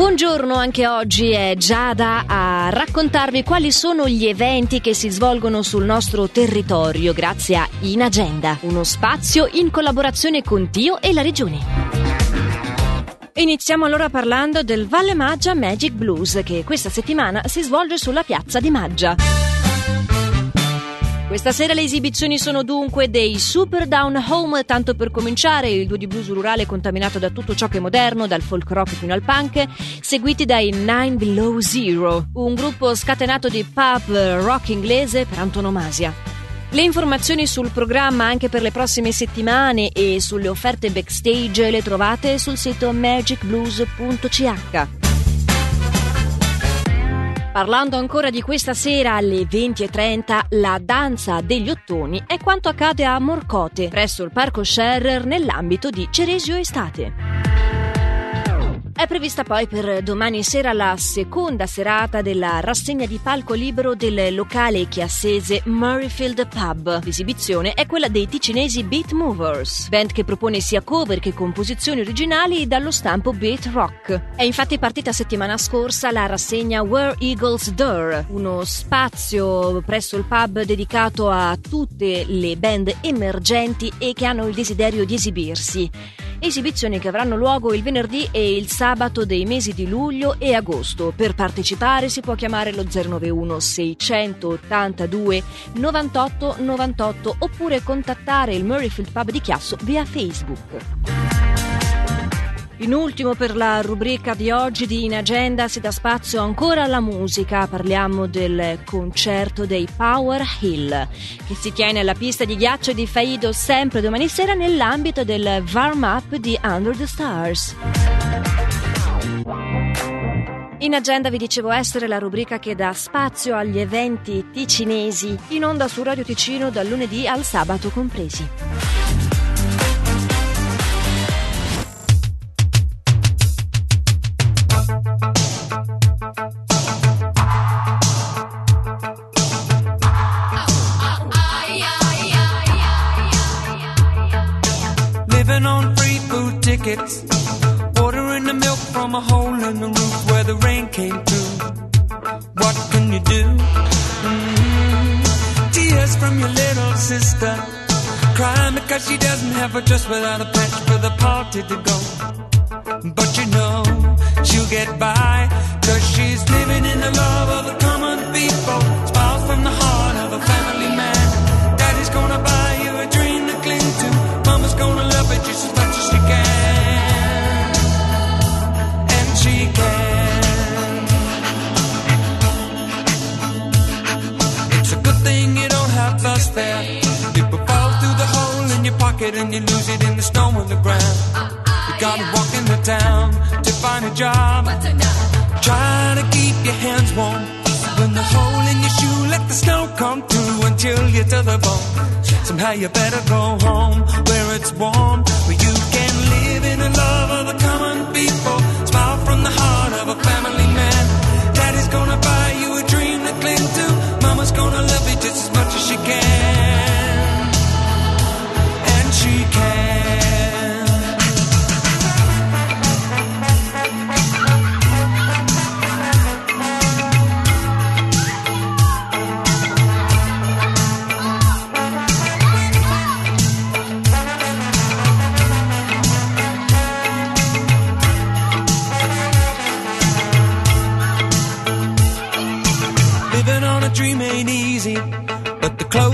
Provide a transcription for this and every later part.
Buongiorno, anche oggi è Giada a raccontarvi quali sono gli eventi che si svolgono sul nostro territorio grazie a In Agenda, uno spazio in collaborazione con Tio e la Regione. Iniziamo allora parlando del Valle Maggia Magic Blues che questa settimana si svolge sulla piazza di Maggia. Questa sera le esibizioni sono dunque dei Super Down Home, tanto per cominciare, il duo di blues rurale contaminato da tutto ciò che è moderno, dal folk rock fino al punk, seguiti dai Nine Below Zero, un gruppo scatenato di pub rock inglese per antonomasia. Le informazioni sul programma anche per le prossime settimane e sulle offerte backstage le trovate sul sito magicblues.ch. Parlando ancora di questa sera alle 20.30, la danza degli ottoni è quanto accade a Morcote, presso il Parco Scherrer nell'ambito di Ceresio Estate. È prevista poi per domani sera la seconda serata della rassegna di palco libero del locale chiassese Murrayfield Pub. L'esibizione è quella dei ticinesi Beat Movers, band che propone sia cover che composizioni originali dallo stampo beat rock. È infatti partita settimana scorsa la rassegna Where Eagles Dare, uno spazio presso il pub dedicato a tutte le band emergenti e che hanno il desiderio di esibirsi esibizioni che avranno luogo il venerdì e il sabato dei mesi di luglio e agosto. Per partecipare si può chiamare lo 091 682 98 98 oppure contattare il Murrayfield Pub di Chiasso via Facebook. In ultimo per la rubrica di oggi di In Agenda si dà spazio ancora alla musica, parliamo del concerto dei Power Hill che si tiene alla pista di ghiaccio di Faido sempre domani sera nell'ambito del warm up di Under the Stars. In agenda vi dicevo essere la rubrica che dà spazio agli eventi ticinesi in onda su Radio Ticino dal lunedì al sabato compresi. Food tickets. Ordering the milk from a hole in the roof where the rain came through. What can you do? Mm-hmm. Tears from your little sister. Crying because she doesn't have a dress without a patch for the party to go. In and you lose it in the snow on the ground. You gotta walk into town to find a job. Trying to keep your hands warm. When the hole in your shoe, let the snow come through until you're to the bone. Somehow you better go home where it's warm, where you can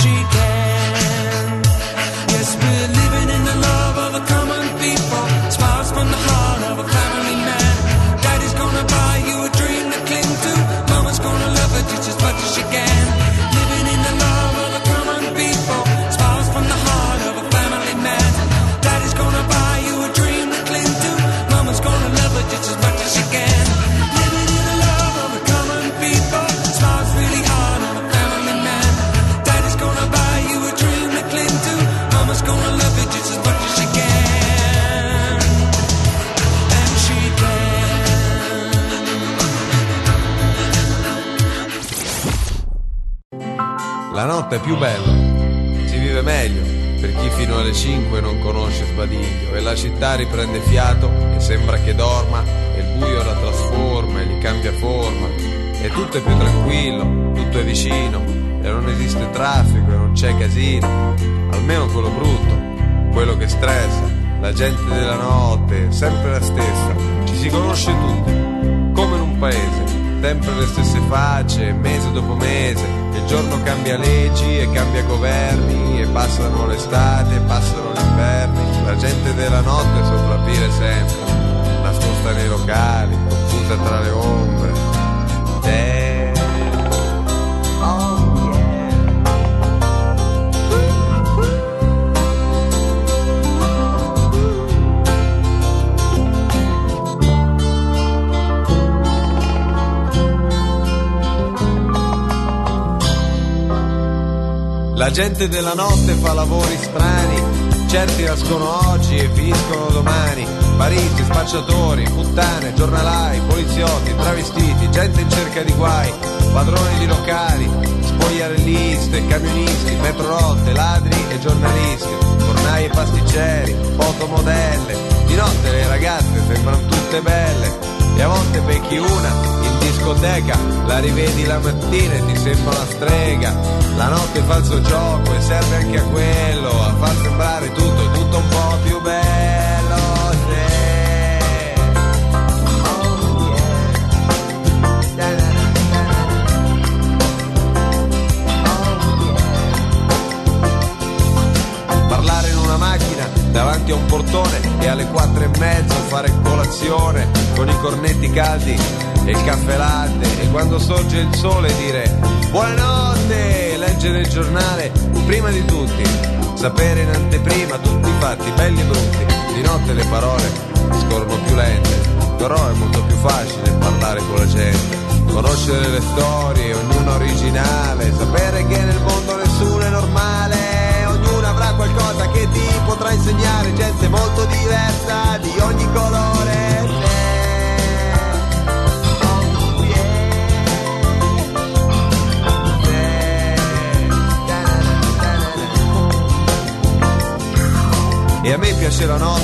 She can. Yes, we're notte è più bello, si vive meglio per chi fino alle 5 non conosce sbadiglio. E la città riprende fiato e sembra che dorma e il buio la trasforma e gli cambia forma. E tutto è più tranquillo, tutto è vicino e non esiste traffico e non c'è casino, almeno quello brutto, quello che stressa, la gente della notte, sempre la stessa, ci si conosce tutti, come in un paese sempre le stesse facce, mese dopo mese, il giorno cambia leggi e cambia governi, e passano l'estate, e passano gli inverni, la gente della notte sopravvive sempre, nascosta nei locali, confusa tra le ombre. Te La gente della notte fa lavori strani, certi nascono oggi e finiscono domani. Parigi, spacciatori, puttane, giornalai, poliziotti, travestiti, gente in cerca di guai, padroni di locali, spogliarelliste, camionisti, metrorotte, ladri e giornalisti, fornai e pasticceri, fotomodelle. Di notte le ragazze sembrano tutte belle e a volte becchi una in discoteca, la rivedi la mattina e ti sembra una strega. La notte fa il gioco e serve anche a quello, a far sembrare tutto, tutto un po' e alle quattro e mezzo fare colazione con i cornetti caldi e il caffè latte. E quando sorge il sole dire buonanotte, leggere il giornale prima di tutti, sapere in anteprima tutti i fatti belli e brutti, di notte le parole scorrono più lente, però è molto più facile parlare con la gente, conoscere le storie, ognuna originale, sapere che nel mondo nessuno è normale, qualcosa che ti potrà insegnare, gente molto diversa di ogni colore. E a me piace la notte